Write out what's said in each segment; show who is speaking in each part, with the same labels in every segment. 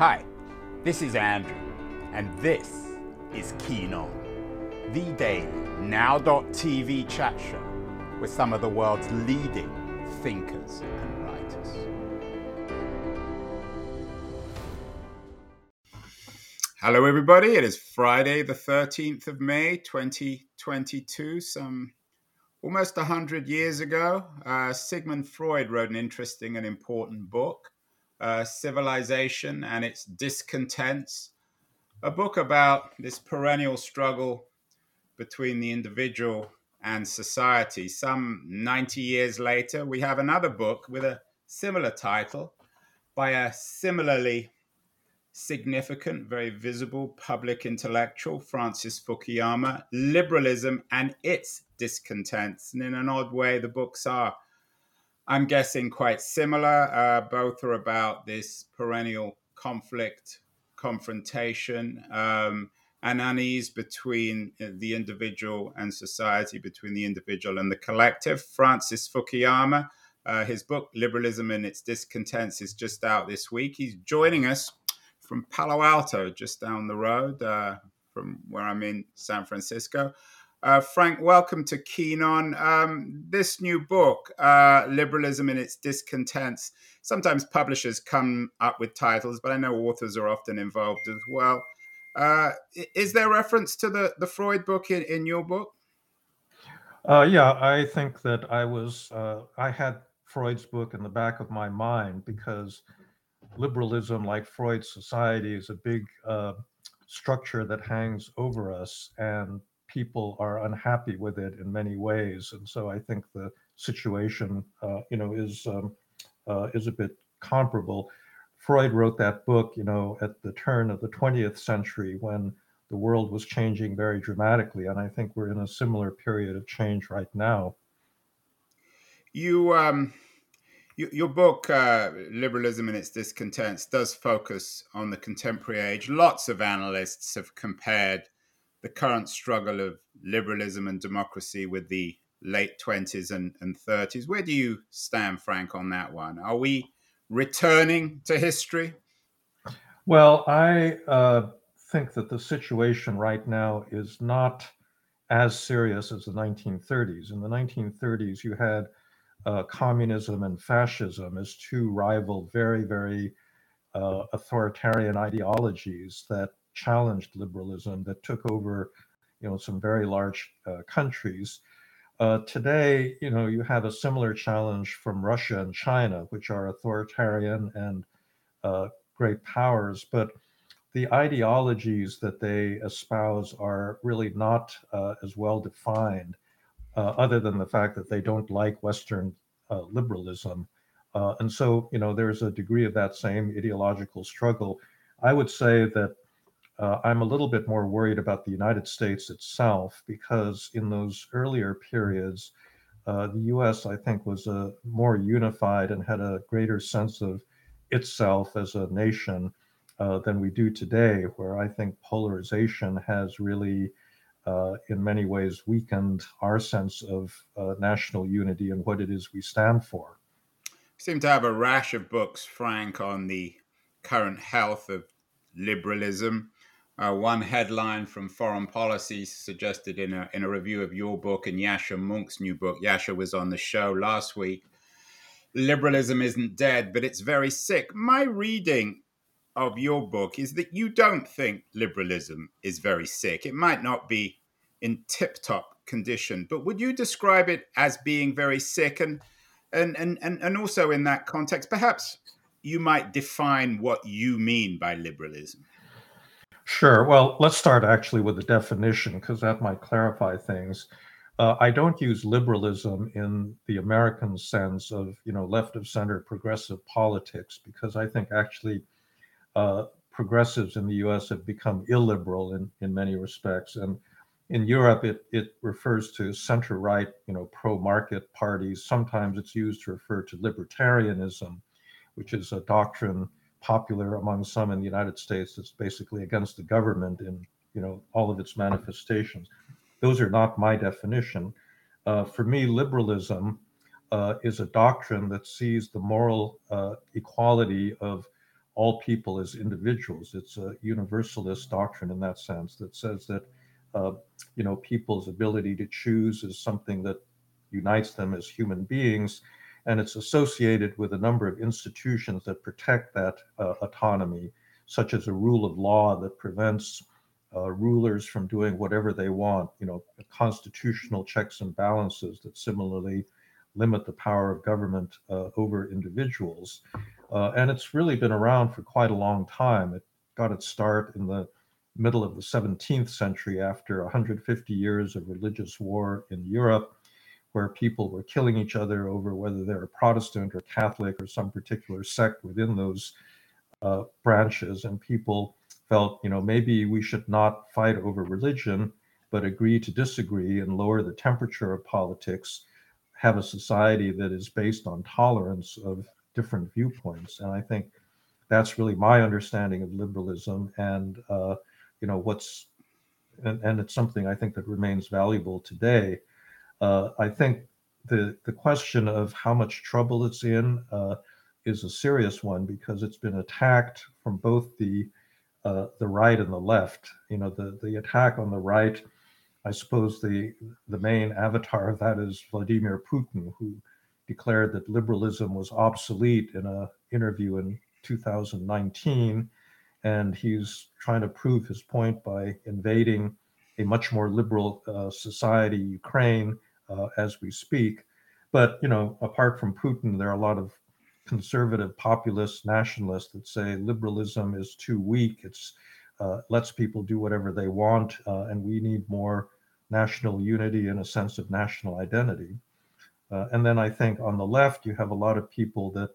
Speaker 1: Hi, this is Andrew, and this is Keen On, the daily now.tv chat show with some of the world's leading thinkers and writers. Hello, everybody. It is Friday, the 13th of May, 2022, some almost 100 years ago. Uh, Sigmund Freud wrote an interesting and important book, uh, Civilization and Its Discontents, a book about this perennial struggle between the individual and society. Some 90 years later, we have another book with a similar title by a similarly significant, very visible public intellectual, Francis Fukuyama, Liberalism and Its Discontents. And in an odd way, the books are, I'm guessing, quite similar. Uh, both are about this perennial conflict, confrontation. Um, and unease between uh, the individual and society, between the individual and the collective. Francis Fukuyama, uh, his book, Liberalism and Its Discontents, is just out this week. He's joining us from Palo Alto, just down the road uh, from where I'm in San Francisco. Uh, Frank, welcome to Keen On. Um, this new book, uh, Liberalism and Its Discontents, sometimes publishers come up with titles, but I know authors are often involved as well. Uh, is there reference to the, the Freud book in, in your book?
Speaker 2: Uh, yeah, I think that I was, uh, I had Freud's book in the back of my mind because liberalism, like Freud's society, is a big uh, structure that hangs over us, and people are unhappy with it in many ways. And so I think the situation, uh, you know, is um, uh, is a bit comparable. Freud wrote that book, you know, at the turn of the 20th century when the world was changing very dramatically. And I think we're in a similar period of change right now.
Speaker 1: You, um, you your book, uh, Liberalism and Its Discontents, does focus on the contemporary age. Lots of analysts have compared the current struggle of liberalism and democracy with the late 20s and, and 30s. Where do you stand, Frank, on that one? Are we returning to history?
Speaker 2: Well, I uh, think that the situation right now is not as serious as the 1930s. In the 1930s, you had uh, communism and fascism as two rival, very, very uh, authoritarian ideologies that challenged liberalism, that took over, you know, some very large uh, countries. Uh, today, you know, you have a similar challenge from Russia and China, which are authoritarian and uh, great powers, but the ideologies that they espouse are really not uh, as well defined, uh, other than the fact that they don't like Western uh, liberalism. Uh, and so, you know, there's a degree of that same ideological struggle. I would say that uh, I'm a little bit more worried about the United States itself because in those earlier periods, uh, the US, I think, was a uh, more unified and had a greater sense of itself as a nation uh, than we do today, where I think polarization has really, uh, in many ways, weakened our sense of national unity and what it is we stand for.
Speaker 1: We seem to have a rash of books, Frank, on the current health of liberalism. Uh, one headline from Foreign Policy suggested in a, in a review of your book and Yascha Mounk's new book. Yascha was on the show last week. Liberalism isn't dead, but it's very sick. My reading of your book is that you don't think liberalism is very sick. It might not be in tip top condition, but would you describe it as being very sick? And, and, and, and, and also in that context, perhaps you might define what you mean by liberalism.
Speaker 2: Sure. Well, let's start actually with the definition because that might clarify things. Uh, I don't use liberalism in the American sense of you know left of center progressive politics because I think actually uh, progressives in the U.S. have become illiberal in in many respects, and in Europe it it refers to center right you know pro market parties. Sometimes it's used to refer to libertarianism, which is a doctrine popular among some in the United States that's basically against the government in you know all of its manifestations. Those are not my definition. Uh, for me, liberalism uh, is a doctrine that sees the moral uh, equality of all people as individuals. It's a universalist doctrine in that sense that says that uh, you know people's ability to choose is something that unites them as human beings, and it's associated with a number of institutions that protect that uh, autonomy, such as a rule of law that prevents uh, rulers from doing whatever they want. You know, constitutional checks and balances that similarly limit the power of government uh, over individuals. Uh, and it's really been around for quite a long time. It got its start in the middle of the 17th century after 150 years of religious war in Europe, where people were killing each other over whether they're a Protestant or Catholic or some particular sect within those uh, branches. And people felt, you know, maybe we should not fight over religion, but agree to disagree and lower the temperature of politics, have a society that is based on tolerance of different viewpoints. And I think that's really my understanding of liberalism and, uh, you know, what's, and, and, it's something I think that remains valuable today. Uh, I think the, the question of how much trouble it's in uh, is a serious one because it's been attacked from both the uh, the right and the left. You know, the the attack on the right. I suppose the the main avatar of that is Vladimir Putin, who declared that liberalism was obsolete in an interview in 2019, and he's trying to prove his point by invading a much more liberal uh, society, Ukraine, uh, as we speak. But you know, apart from Putin, there are a lot of conservative populist nationalists that say liberalism is too weak. It's uh, lets people do whatever they want, uh, and we need more national unity and a sense of national identity. Uh, and then I think on the left, you have a lot of people that,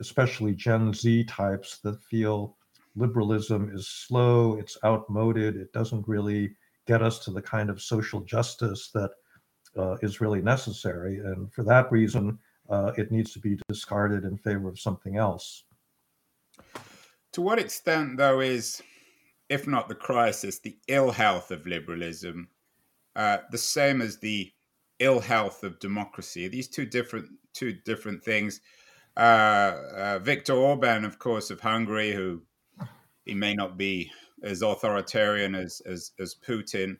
Speaker 2: especially Gen Z types, that feel liberalism is slow, it's outmoded, it doesn't really get us to the kind of social justice that uh, is really necessary. And for that reason, uh, it needs to be discarded in favor of something else.
Speaker 1: To what extent, though, is, if not the crisis, the ill health of liberalism uh, the same as the ill health of democracy? Are these two different two different things? Uh, uh Viktor Orban, of course, of Hungary, who he may not be as authoritarian as, as, as Putin,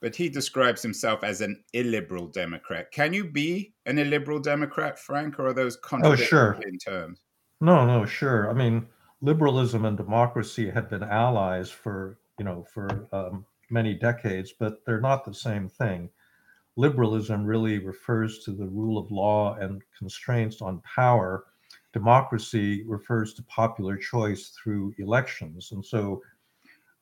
Speaker 1: but he describes himself as an illiberal Democrat. Can you be an illiberal Democrat, Frank, or are those contradictory oh, sure. in terms?
Speaker 2: No, no, sure. I mean, liberalism and democracy have been allies for you know for um, many decades, but they're not the same thing. Liberalism really refers to the rule of law and constraints on power. Democracy refers to popular choice through elections, and so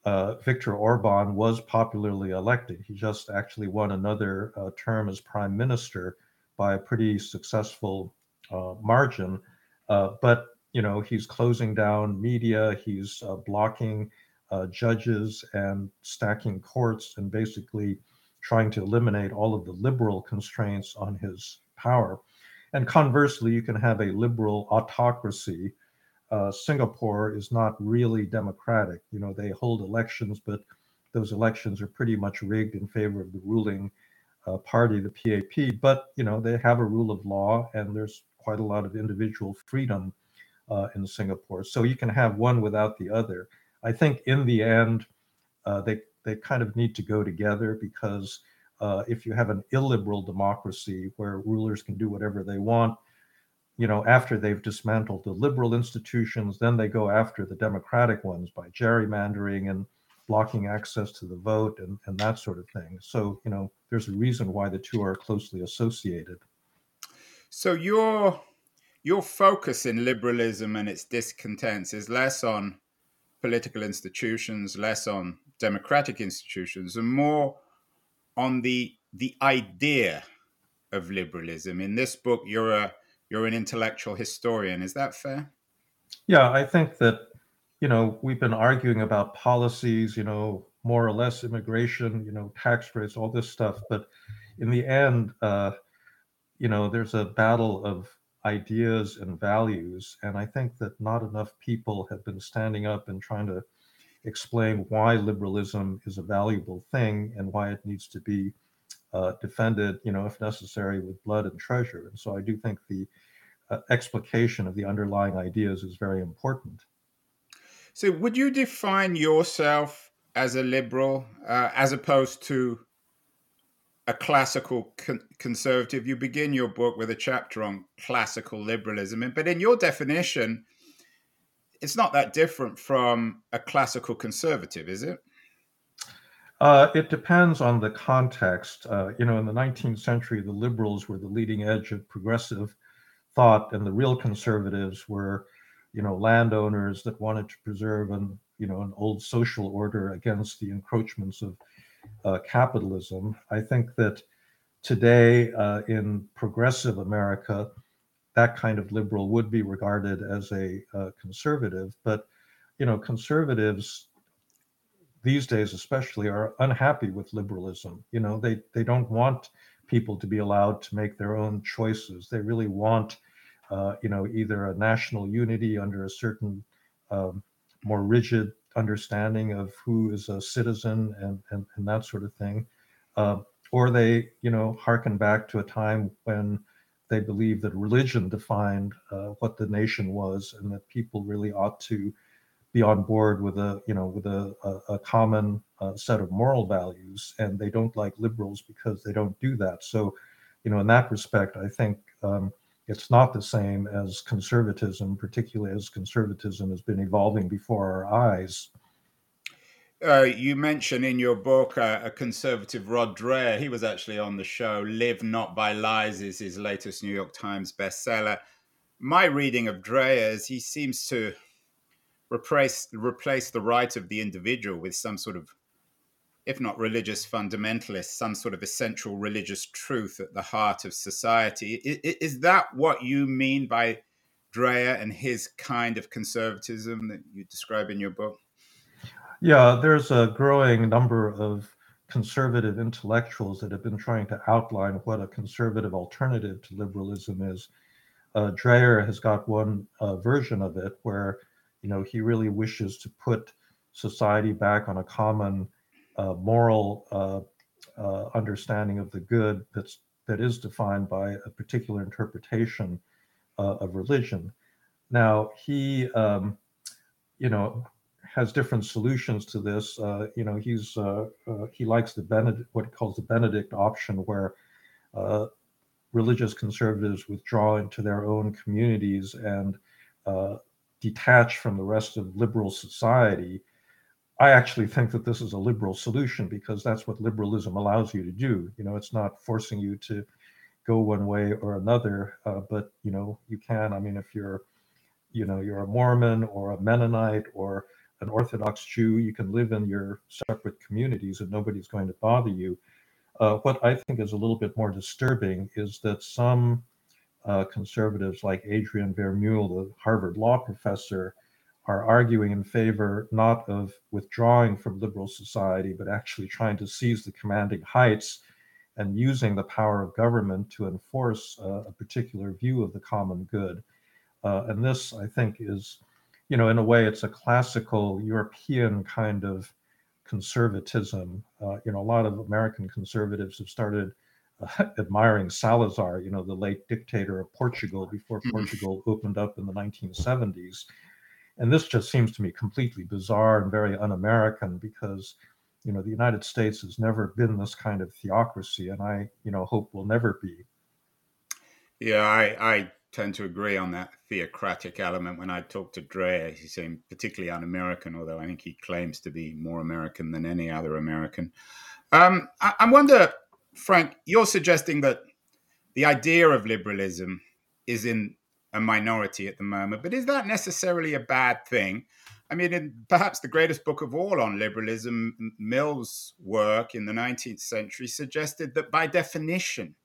Speaker 2: uh, Viktor Orban was popularly elected. He just actually won another uh, term as prime minister by a pretty successful uh, margin. Uh, but you know, he's closing down media. He's uh, blocking judges and stacking courts, and basically trying to eliminate all of the liberal constraints on his power. And conversely, you can have a liberal autocracy uh, Singapore is not really democratic. You know, they hold elections, but those elections are pretty much rigged in favor of the ruling uh, party, the PAP. But you know, they have a rule of law, and there's quite a lot of individual freedom uh, in Singapore. So you can have one without the other. I think in the end, uh, they they kind of need to go together because uh, if you have an illiberal democracy where rulers can do whatever they want, you know, after they've dismantled the liberal institutions, then they go after the democratic ones by gerrymandering and blocking access to the vote and, and that sort of thing. So, you know, there's a reason why the two are closely associated.
Speaker 1: So your your focus in liberalism and its discontents is less on political institutions, less on democratic institutions, and more on the the idea of liberalism. In this book, you're a you're an intellectual historian. Is that fair?
Speaker 2: Yeah, I think that, you know, we've been arguing about policies, you know, more or less immigration, you know, tax rates, all this stuff. But in the end, uh, you know, there's a battle of ideas and values. And I think that not enough people have been standing up and trying to explain why liberalism is a valuable thing and why it needs to be uh, defended, you know, if necessary, with blood and treasure. And so I do think the uh, explication of the underlying ideas is very important.
Speaker 1: So, would you define yourself as a liberal uh, as opposed to a classical con- conservative? You begin your book with a chapter on classical liberalism, but in your definition, it's not that different from a classical conservative, is it?
Speaker 2: Uh, it depends on the context. Uh, you know, in the 19th century, the liberals were the leading edge of progressive thought, and the real conservatives were you know landowners that wanted to preserve an you know an old social order against the encroachments of uh, capitalism. I think that today uh, in progressive America, that kind of liberal would be regarded as a uh, conservative. But you know, conservatives these days, especially, are unhappy with liberalism. You know, they they don't want people to be allowed to make their own choices. They really want uh, you know, either a national unity under a certain um, more rigid understanding of who is a citizen and, and, and that sort of thing. Uh, or they, you know, harken back to a time when they believed that religion defined uh, what the nation was and that people really ought to be on board with a, you know, with a, a, a common uh, set of moral values. And they don't like liberals because they don't do that. So, you know, in that respect, I think um, it's not the same as conservatism, particularly as conservatism has been evolving before our eyes.
Speaker 1: Uh, you mention in your book uh, a conservative Rod Dreher. He was actually on the show. Live Not by Lies is his latest New York Times bestseller. My reading of Dreher is he seems to replace replace the right of the individual with some sort of if not religious fundamentalist some sort of essential religious truth at the heart of society. Is, that what you mean by Dreher and his kind of conservatism that you describe in your book?
Speaker 2: Yeah, there's a growing number of conservative intellectuals that have been trying to outline what a conservative alternative to liberalism is. Uh, Dreher has got one uh, version of it where, you know, he really wishes to put society back on a common uh, moral uh, uh, understanding of the good that's that is defined by a particular interpretation uh, of religion. Now he, um, you know, has different solutions to this. Uh, you know, he's uh, he likes the Benedict, what he calls the Benedict option, where religious conservatives withdraw into their own communities and detach from the rest of liberal society I actually think that this is a liberal solution because that's what liberalism allows you to do. You know, it's not forcing you to go one way or another, uh, but you know, you can. I mean, if you're, you know, you're a Mormon or a Mennonite or an Orthodox Jew, you can live in your separate communities and nobody's going to bother you. Uh, what I think is a little bit more disturbing is that some uh, conservatives, like Adrian Vermeule, the Harvard law professor, are arguing in favor not of withdrawing from liberal society, but actually trying to seize the commanding heights and using the power of government to enforce uh, a particular view of the common good. Uh, and this, I think, is, you know, in a way, it's a classical European kind of conservatism. Uh, you know, a lot of American conservatives have started uh, admiring Salazar, you know, the late dictator of Portugal before mm-hmm. Portugal opened up in the 1970s and this just seems to me completely bizarre and very un-American because you know the United States has never been this kind of theocracy, and I you know hope will never be.
Speaker 1: Yeah, I, I tend to agree on that theocratic element. When I talk to Dreher, he seemed particularly un-American, although I think he claims to be more American than any other American. Um, I, I wonder, Frank, you're suggesting that the idea of liberalism is in a minority at the moment. But is that necessarily a bad thing? I mean, perhaps the greatest book of all on liberalism, Mill's work in the 19th century suggested that by definition,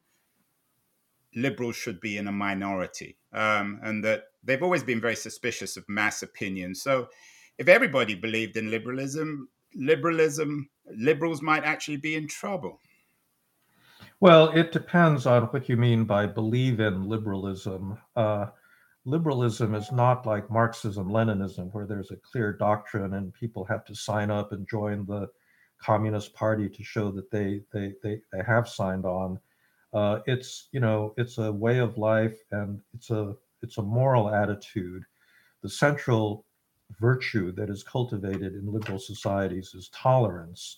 Speaker 1: liberals should be in a minority um, and that they've always been very suspicious of mass opinion. So if everybody believed in liberalism, liberalism, liberals might actually be in trouble.
Speaker 2: Well, it depends on what you mean by believe in liberalism. Uh, liberalism is not like Marxism, Leninism, where there's a clear doctrine and people have to sign up and join the Communist Party to show that they they they, they have signed on. Uh, it's you know it's a way of life and it's a it's a moral attitude. The central virtue that is cultivated in liberal societies is tolerance.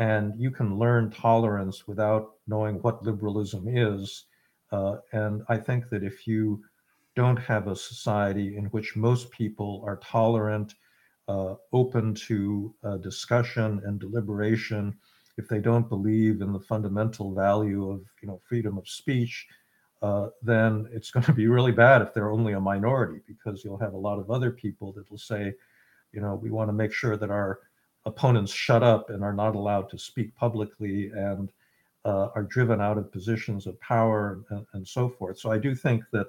Speaker 2: And you can learn tolerance without knowing what liberalism is. Uh, and I think that if you don't have a society in which most people are tolerant, uh, open to uh, discussion and deliberation, if they don't believe in the fundamental value of you know freedom of speech, uh, then it's going to be really bad if they're only a minority because you'll have a lot of other people that will say, you know, we want to make sure that our opponents shut up and are not allowed to speak publicly and uh, are driven out of positions of power and, and, so forth. So I do think that,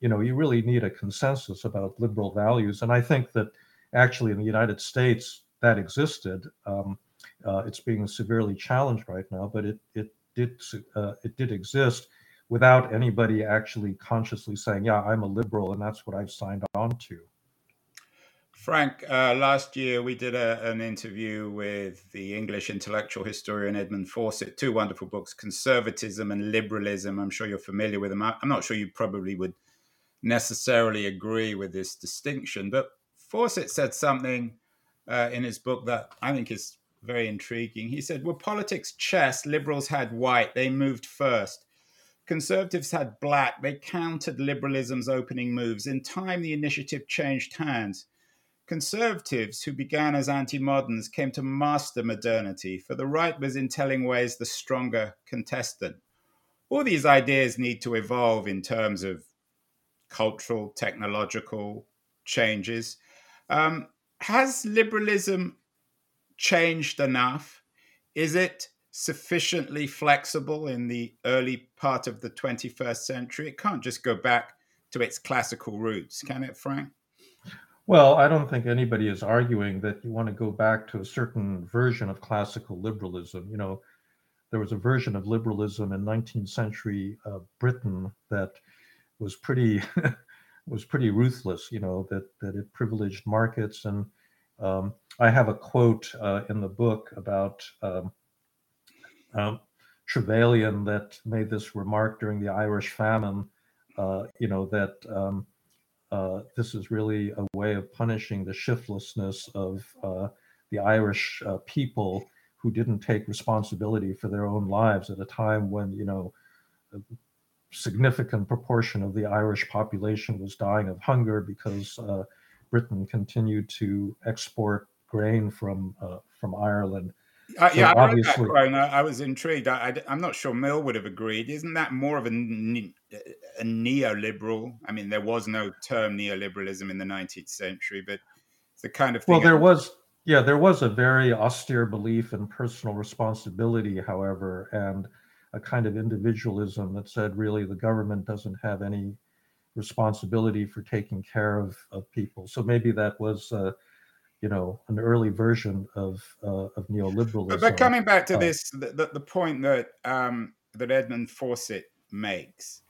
Speaker 2: you know, you really need a consensus about liberal values, and I think that actually in the United States that existed. Um, uh, it's being severely challenged right now, but it it did uh, it did exist without anybody actually consciously saying, "Yeah, I'm a liberal, and that's what I've signed on to."
Speaker 1: Frank, uh, last year we did a, an interview with the English intellectual historian Edmund Fawcett, two wonderful books, Conservatism and Liberalism. I'm sure you're familiar with them. I'm not sure you probably would necessarily agree with this distinction, but Fawcett said something uh, in his book that I think is very intriguing. He said, Were politics chess? Liberals had white, they moved first. Conservatives had black, they countered liberalism's opening moves. In time, the initiative changed hands. Conservatives, who began as anti moderns, came to master modernity, for the right was in telling ways the stronger contestant. All these ideas need to evolve in terms of cultural, technological changes. Um, has liberalism changed enough? Is it sufficiently flexible in the early part of the 21st century? It can't just go back to its classical roots, can it, Frank?
Speaker 2: Well, I don't think anybody is arguing that you want to go back to a certain version of classical liberalism. You know, there was a version of liberalism in 19th century uh, Britain that was pretty was pretty ruthless. You know that that it privileged markets and um, I have a quote uh, in the book about um, um, Trevelyan that made this remark during the Irish famine. Uh, you know that um, uh, this is really a way of punishing the shiftlessness of uh, the Irish uh, people who didn't take responsibility for their own lives at a time when you know a significant proportion of the Irish population was dying of hunger because uh, Britain continued to export grain from uh, from Ireland.
Speaker 1: Uh, so yeah, I, that quote, I, was intrigued. I, am not sure Mill would have agreed. Isn't that more of a, a neoliberal? I mean, there was no term neoliberalism in the 19th century, but it's the kind of thing.
Speaker 2: Well, there was, yeah, there was a very austere belief in personal responsibility, however, and a kind of individualism that said really the government doesn't have any responsibility for taking care of, of people. So maybe that was, uh, you know, an early version of uh, of neoliberalism.
Speaker 1: But, but, coming back to uh, this, the, the, point that um, that Edmund Fawcett makes,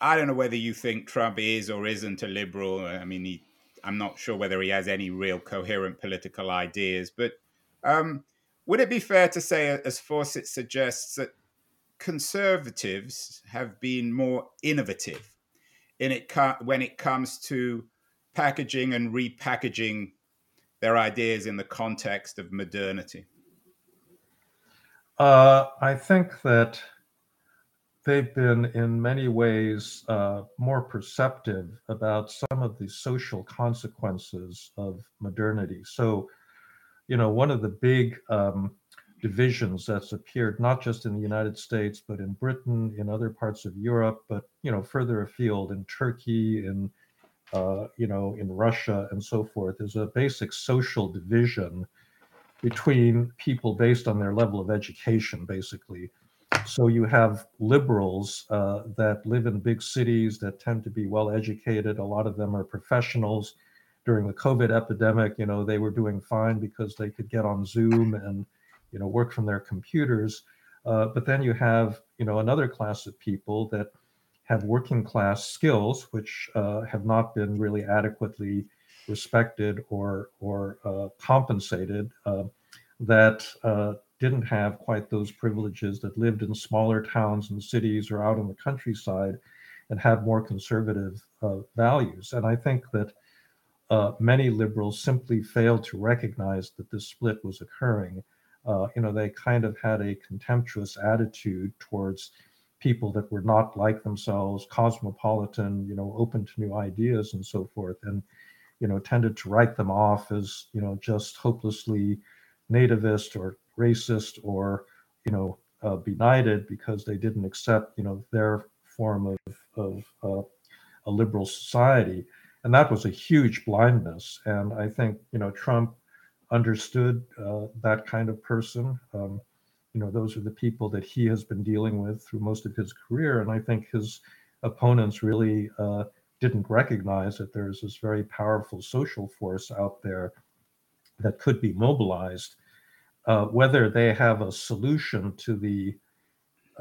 Speaker 1: I don't know whether you think Trump is or isn't a liberal. I mean, he, I'm not sure whether he has any real coherent political ideas, but um, would it be fair to say, as Fawcett suggests, that conservatives have been more innovative in it when it comes to packaging and repackaging their ideas in the context of modernity?
Speaker 2: Uh, I think that they've been, in many ways, uh, more perceptive about some of the social consequences of modernity. So, you know, one of the big um, divisions that's appeared not just in the United States, but in Britain, in other parts of Europe, but you know further afield in Turkey, in uh, you know in Russia, and so forth. is a basic social division between people based on their level of education, basically. So you have liberals uh, that live in big cities that tend to be well educated. A lot of them are professionals. During the COVID epidemic, you know, they were doing fine because they could get on Zoom and you know work from their computers uh, but then you have you know another class of people that have working class skills which uh, have not been really adequately respected or or uh, compensated uh, that uh, didn't have quite those privileges that lived in smaller towns and cities or out in the countryside and had more conservative uh, values and i think that uh, many liberals simply failed to recognize that this split was occurring. Uh, you know, they kind of had a contemptuous attitude towards people that were not like themselves, cosmopolitan, you know, open to new ideas and so forth, and you know, tended to write them off as you know just hopelessly nativist or racist or you know uh, benighted because they didn't accept you know their form of of uh, a liberal society, and that was a huge blindness. And I think you know Trump understood uh, that kind of person. Um, you know, those are the people that he has been dealing with through most of his career, and I think his opponents really uh, didn't recognize that there's this very powerful social force out there that could be mobilized. Uh, whether they have a solution to the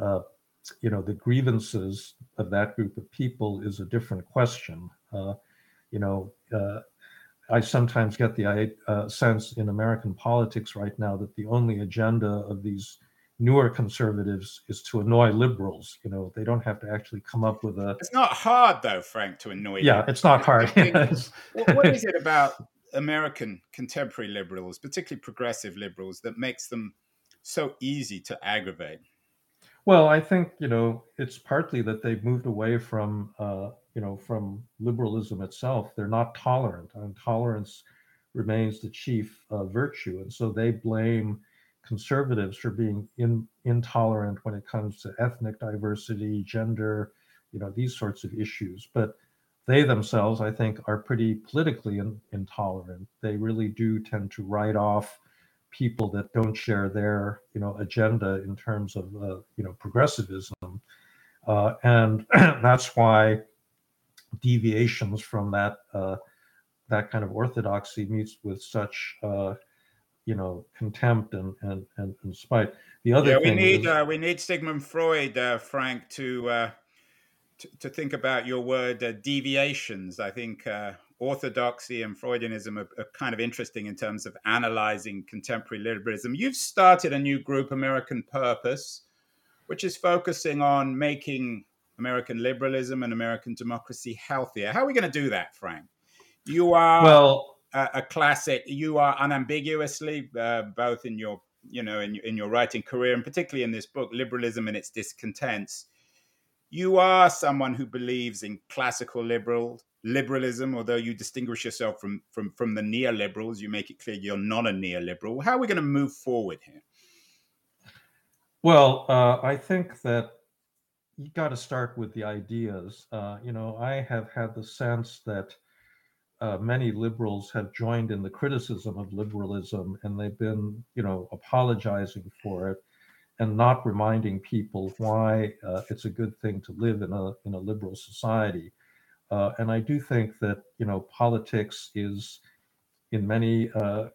Speaker 2: uh, you know the grievances of that group of people is a different question. Uh, you know, uh, I sometimes get the uh, sense in American politics right now that the only agenda of these newer conservatives is to annoy liberals. You know, they don't have to actually come up with a.
Speaker 1: It's not hard though, Frank, to annoy.
Speaker 2: Yeah, it's not hard.
Speaker 1: what, what is it about American contemporary liberals, particularly progressive liberals, that makes them so easy to aggravate?
Speaker 2: Well, I think you know it's partly that they've moved away from uh, you know from liberalism itself. They're not tolerant, and tolerance remains the chief uh, virtue, and so they blame conservatives for being in, intolerant when it comes to ethnic diversity, gender, you know these sorts of issues. But they themselves, I think, are pretty politically in, intolerant. They really do tend to write off people that don't share their you know agenda in terms of uh, you know progressivism uh, and that's why deviations from that uh, that kind of orthodoxy meets with such uh, you know contempt and and and, and spite the other
Speaker 1: yeah
Speaker 2: we
Speaker 1: need
Speaker 2: is,
Speaker 1: uh, we need sigmund freud uh, frank to, to, to think about your word deviations i think orthodoxy and Freudianism are, are, kind of interesting in terms of analyzing contemporary liberalism. You've started a new group, American Purpose, which is focusing on making American liberalism and American democracy healthier. How are we going to do that, Frank? You are well a, a classic. You are unambiguously uh, both in your you know in, in your writing career and particularly in this book, liberalism and its discontents. You are someone who believes in classical liberal liberalism, although you distinguish yourself from from from the neoliberals, you make it clear you're not a neoliberal. How are we going to move forward here?
Speaker 2: Well, uh, I think that you got to start with the ideas. Uh, you know, I have had the sense that uh, many liberals have joined in the criticism of liberalism, and they've been, you know, apologizing for it and not reminding people why uh, it's a good thing to live in a in a liberal society. Uh, and I do think that you know politics is, in many uh,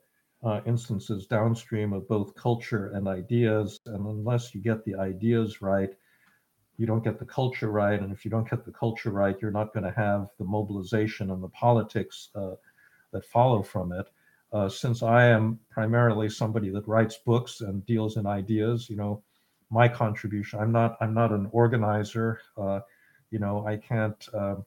Speaker 2: uh, instances, downstream of both culture and ideas. And unless you get the ideas right, you don't get the culture right. And if you don't get the culture right, you're not going to have the mobilization and the politics uh, that follow from it. Uh, since I am primarily somebody that writes books and deals in ideas, you know, my contribution. I'm not. I'm not an organizer. Uh, you know, I can't um,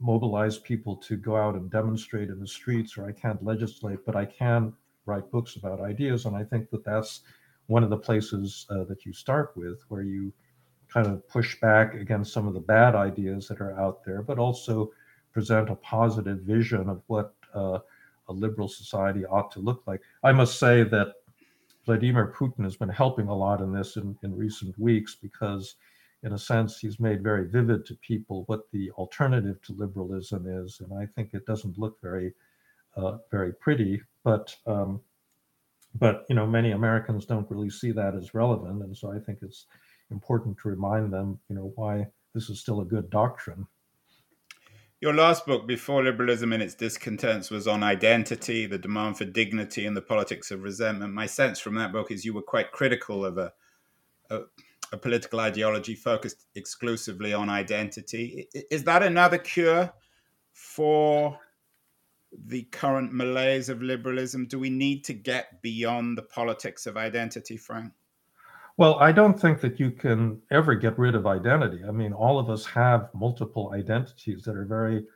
Speaker 2: mobilize people to go out and demonstrate in the streets, or I can't legislate, but I can write books about ideas. And I think that that's one of the places uh, that you start with, where you kind of push back against some of the bad ideas that are out there, but also present a positive vision of what uh, a liberal society ought to look like. I must say that Vladimir Putin has been helping a lot in this in, in recent weeks because in a sense, he's made very vivid to people what the alternative to liberalism is, and I think it doesn't look very, uh, very pretty. But um, but you know, many Americans don't really see that as relevant, and so I think it's important to remind them, you know, why this is still a good doctrine.
Speaker 1: Your last book, Before Liberalism and Its Discontents, was on identity, the demand for dignity, and the politics of resentment. My sense from that book is you were quite critical of a, a a political ideology focused exclusively on identity. Is that another cure for the current malaise of liberalism? Do we need to get beyond the politics of identity, Frank?
Speaker 2: Well, I don't think that you can ever get rid of identity. I mean, all of us have multiple identities that are very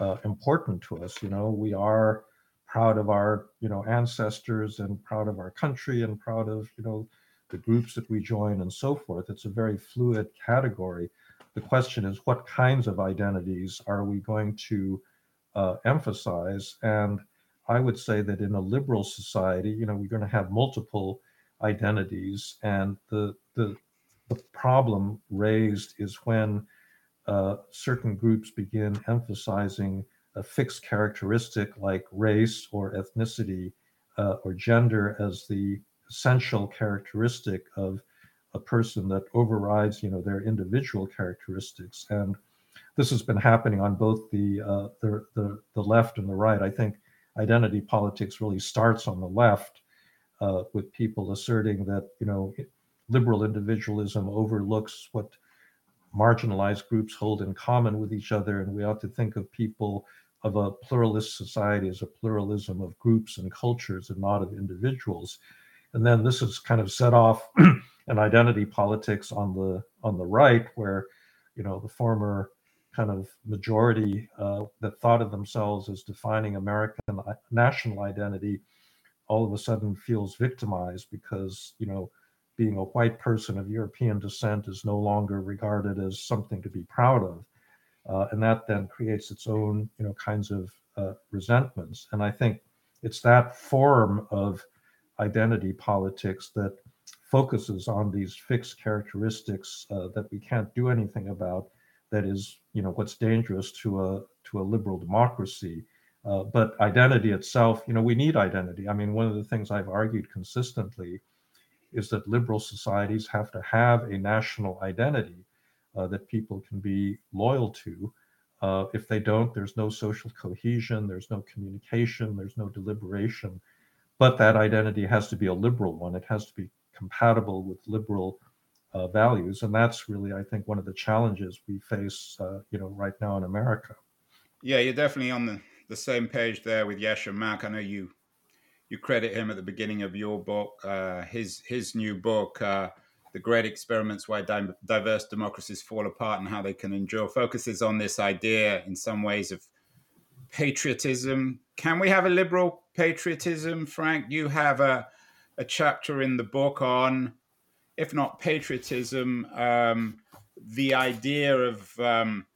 Speaker 2: uh, important to us. You know, we are proud of our you know ancestors and proud of our country and proud of you know the groups that we join and so forth. It's a very fluid category. The question is, what kinds of identities are we going to uh, emphasize? And I would say that in a liberal society, you know, we're going to have multiple identities, and the the the problem raised is when uh, certain groups begin emphasizing a fixed characteristic like race or ethnicity uh, or gender as the essential characteristic of a person that overrides, you know, their individual characteristics. And this has been happening on both the, uh, the, the, the left and the right. I think identity politics really starts on the left uh, with people asserting that, you know, liberal individualism overlooks what marginalized groups hold in common with each other, and we ought to think of people of a pluralist society as a pluralism of groups and cultures and not of individuals. And then this is kind of set off an identity politics on the on the right, where you know the former kind of majority uh, that thought of themselves as defining American national identity, all of a sudden feels victimized because you know being a white person of European descent is no longer regarded as something to be proud of. Uh, and that then creates its own, you know, kinds of uh, resentments. And I think it's that form of identity politics that focuses on these fixed characteristics uh, that we can't do anything about. That is, you know, what's dangerous to a to a liberal democracy. Uh, but identity itself, you know, we need identity. I mean, one of the things I've argued consistently is that liberal societies have to have a national identity uh, that people can be loyal to. Uh, if they don't, there's no social cohesion, there's no communication, there's no deliberation. But that identity has to be a liberal one. It has to be compatible with liberal uh, values, and that's really, I think, one of the challenges we face, uh, you know, right now in America.
Speaker 1: Yeah, you're definitely on the, the same page there with Yascha Mounk. I know you you credit him at the beginning of your book, uh, his his new book, uh, "The Great Experiments: Why Di- Diverse Democracies Fall Apart and How They Can Endure," focuses on this idea in some ways of patriotism. Can we have a liberal patriotism, Frank? You have a a chapter in the book on, if not patriotism, um, the idea of um,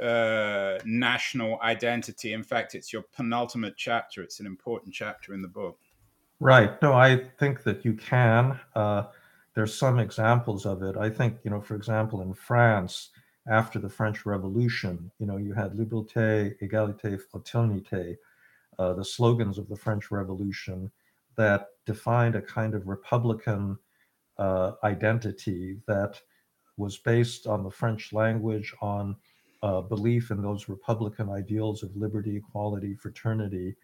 Speaker 1: uh, national identity. In fact, it's your penultimate chapter. It's an important chapter in the book.
Speaker 2: Right. No, I think that you can. Uh, there's some examples of it. I think, you know, for example, in France, after the French Revolution, you know, you had liberté, égalité, fraternité, uh, the slogans of the French Revolution that defined a kind of republican uh, identity that was based on the French language, on uh, belief in those Republican ideals of liberty, equality, fraternity,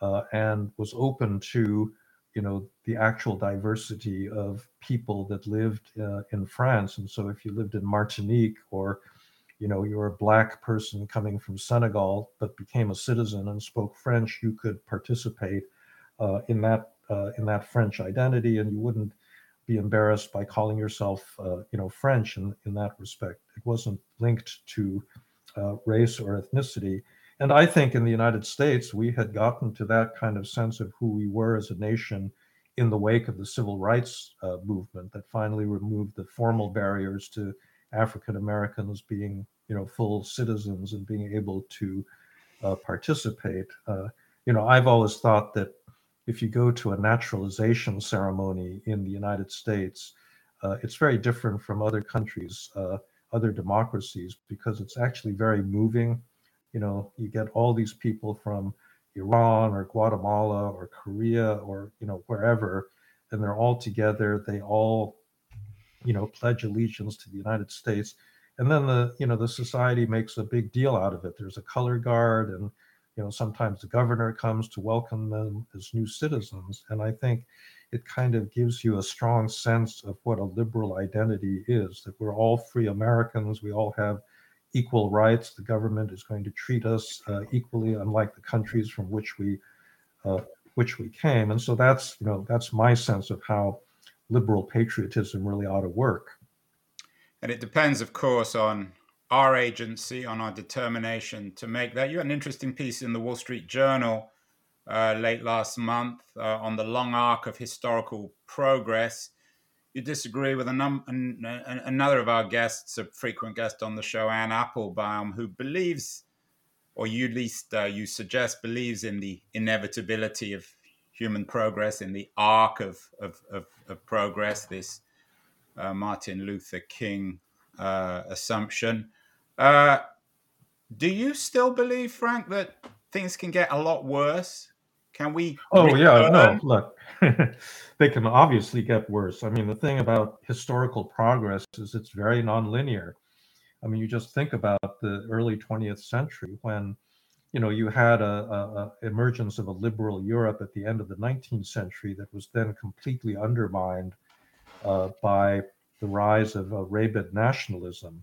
Speaker 2: uh, and was open to, you know, the actual diversity of people that lived uh, in France. And so, if you lived in Martinique, or, you know, you were a black person coming from Senegal but became a citizen and spoke French, you could participate uh, in that uh, in that French identity, and you wouldn't be embarrassed by calling yourself, uh, you know, French in, in that respect. It wasn't linked to uh, race or ethnicity. And I think in the United States, we had gotten to that kind of sense of who we were as a nation in the wake of the civil rights uh, movement that finally removed the formal barriers to African Americans being, you know, full citizens and being able to uh, participate. Uh, you know, I've always thought that if you go to a naturalization ceremony in the United States, uh, it's very different from other countries, uh, other democracies, because it's actually very moving. You know, you get all these people from Iran or Guatemala or Korea or you know wherever, and they're all together. They all, you know, pledge allegiance to the United States, and then the you know the society makes a big deal out of it. There's a color guard and you know sometimes the governor comes to welcome them as new citizens and i think it kind of gives you a strong sense of what a liberal identity is that we're all free americans we all have equal rights the government is going to treat us uh, equally unlike the countries from which we uh, which we came and so that's you know that's my sense of how liberal patriotism really ought to work.
Speaker 1: And it depends of course on our agency, on our determination to make that. You had an interesting piece in the Wall Street Journal uh, late last month uh, on the long arc of historical progress. You disagree with num- an, an, another of our guests, a frequent guest on the show, Anne Applebaum, who believes, or you at least uh, you suggest, believes in the inevitability of human progress, in the arc of, of, of, of progress, this uh, Martin Luther King uh, assumption. Uh, do you still believe, Frank, that things can get a lot worse? Can we?
Speaker 2: Oh yeah, no. Look, they can obviously get worse. I mean, the thing about historical progress is it's very nonlinear. I mean, you just think about the early 20th century when, you know, you had a, a, a emergence of a liberal Europe at the end of the 19th century that was then completely undermined uh, by the rise of uh, rabid nationalism.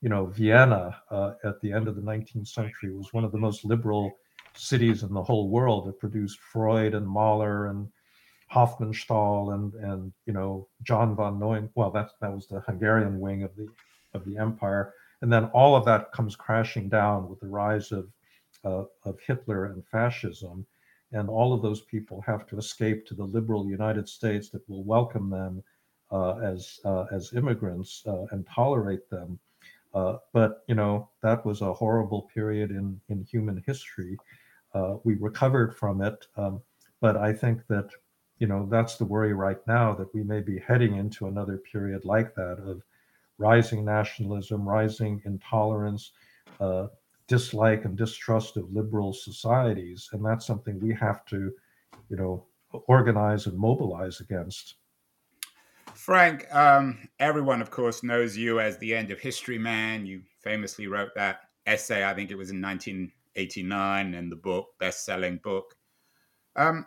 Speaker 2: You know, Vienna uh, at the end of the 19th century was one of the most liberal cities in the whole world. It produced Freud and Mahler and Hofmannsthal and and you know John von Neumann. Well, that that was the Hungarian wing of the of the empire, and then all of that comes crashing down with the rise of uh, of Hitler and fascism, and all of those people have to escape to the liberal United States that will welcome them uh, as uh, as immigrants uh, and tolerate them. But you know that was a horrible period in in human history. we recovered from it, um, but I think that you know that's the worry right now that we may be heading into another period like that of rising nationalism, rising intolerance, uh, dislike and distrust of liberal societies, and that's something we have to, you know, organize and mobilize against.
Speaker 1: Frank, um, everyone, of course, knows you as the end of history man. You famously wrote that essay, I think it was in 1989, and the book, best selling book. Um,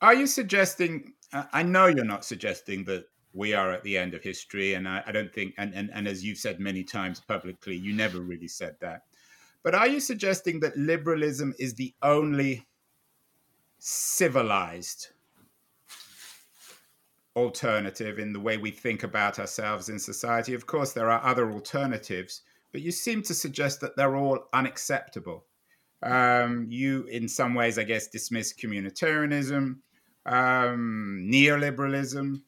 Speaker 1: are you suggesting, I know you're not suggesting that we are at the end of history, and I, I don't think, and, and, and as you've said many times publicly, you never really said that. But are you suggesting that liberalism is the only civilized alternative in the way we think about ourselves in society. Of course, there are other alternatives, but you seem to suggest that they're all unacceptable. Um, you, in some ways, I guess, dismiss communitarianism, um, neoliberalism.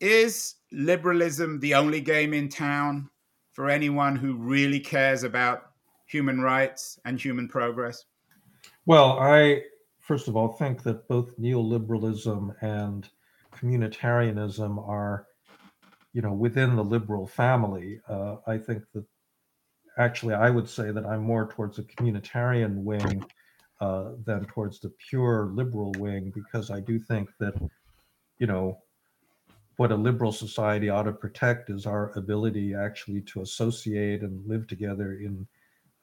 Speaker 1: Is liberalism the only game in town for anyone who really cares about human rights and human progress?
Speaker 2: Well, I, first of all, think that both neoliberalism and communitarianism are, you know, within the liberal family. Uh, I think that actually I would say that I'm more towards the communitarian wing uh, than towards the pure liberal wing because I do think that, you know, what a liberal society ought to protect is our ability actually to associate and live together in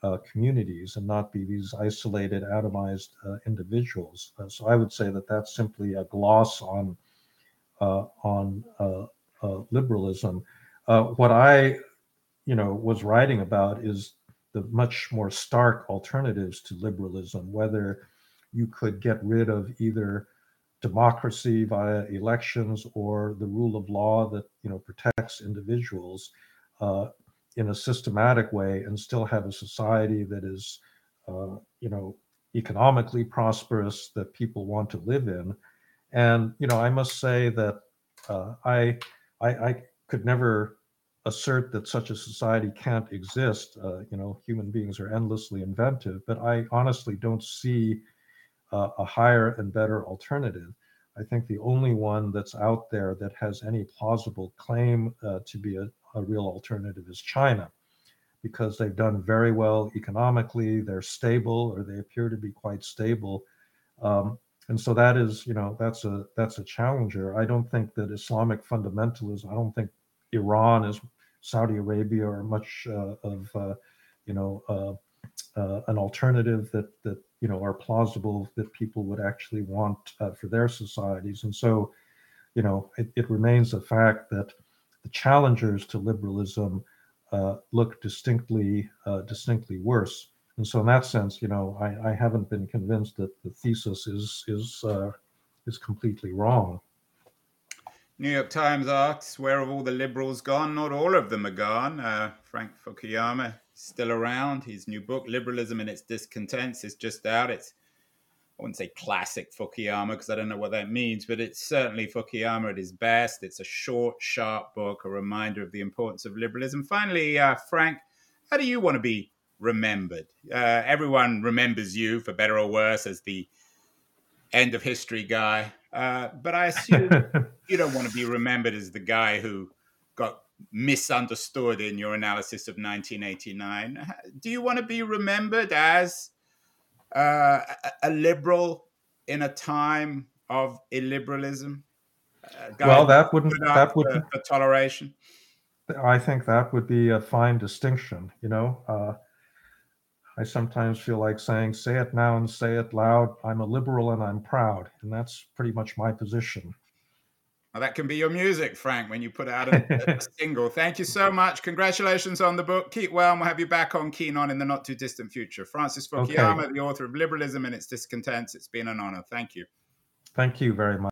Speaker 2: uh, communities and not be these isolated, atomized uh, individuals. Uh, so I would say that that's simply a gloss on on uh, uh, liberalism. what I, you know, was writing about is the much more stark alternatives to liberalism, whether you could get rid of either democracy via elections or the rule of law that you know protects individuals uh, in a systematic way and still have a society that is uh, you know economically prosperous that people want to live in and you know, I must say that uh, I, I, I could never assert that such a society can't exist. Uh, you know, human beings are endlessly inventive, but I honestly don't see uh, a higher and better alternative. I think the only one that's out there that has any plausible claim uh, to be a, a, real alternative is China, because they've done very well economically. They're stable, or they appear to be quite stable. Um, and so that is you know that's a that's a challenger. I don't think that islamic fundamentalism i don't think iran is saudi arabia or much uh, of uh, you know uh, uh an alternative that that you know are plausible that people would actually want uh, for their societies. And so you know it, it, remains a fact that the challengers to liberalism uh, look distinctly distinctly worse and so in that sense, you know, I, I haven't been convinced that the thesis is is uh, is completely wrong.
Speaker 1: New York Times asks, where have all the liberals gone? Not all of them are gone. Uh, Frank Fukuyama still around. His new book, Liberalism and Its Discontents, is just out. It's, I wouldn't say classic Fukuyama because I don't know what that means, but it's certainly Fukuyama at his best. It's a short, sharp book, a reminder of the importance of liberalism. Finally, uh, Frank, how do you want to be remembered? Uh, everyone remembers you, for better or worse, as the end of history guy. Uh, but I assume you don't want to be remembered as the guy who got misunderstood in your analysis of 1989. Do you want to be remembered as uh, a liberal in a time of illiberalism?
Speaker 2: Uh, well, that wouldn't that would
Speaker 1: for, for toleration.
Speaker 2: I think that would be a fine distinction. You know, uh, I sometimes feel like saying, "Say it now and say it loud." I'm a liberal and I'm proud, and that's pretty much my position.
Speaker 1: Well, that can be your music, Frank, when you put out a, a single. Thank you so much. Congratulations on the book. Keep well, and we'll have you back on Keen On in the not too distant future. Francis Fukuyama, okay. the author of Liberalism and Its Discontents. It's been an honor. Thank you.
Speaker 2: Thank you very much.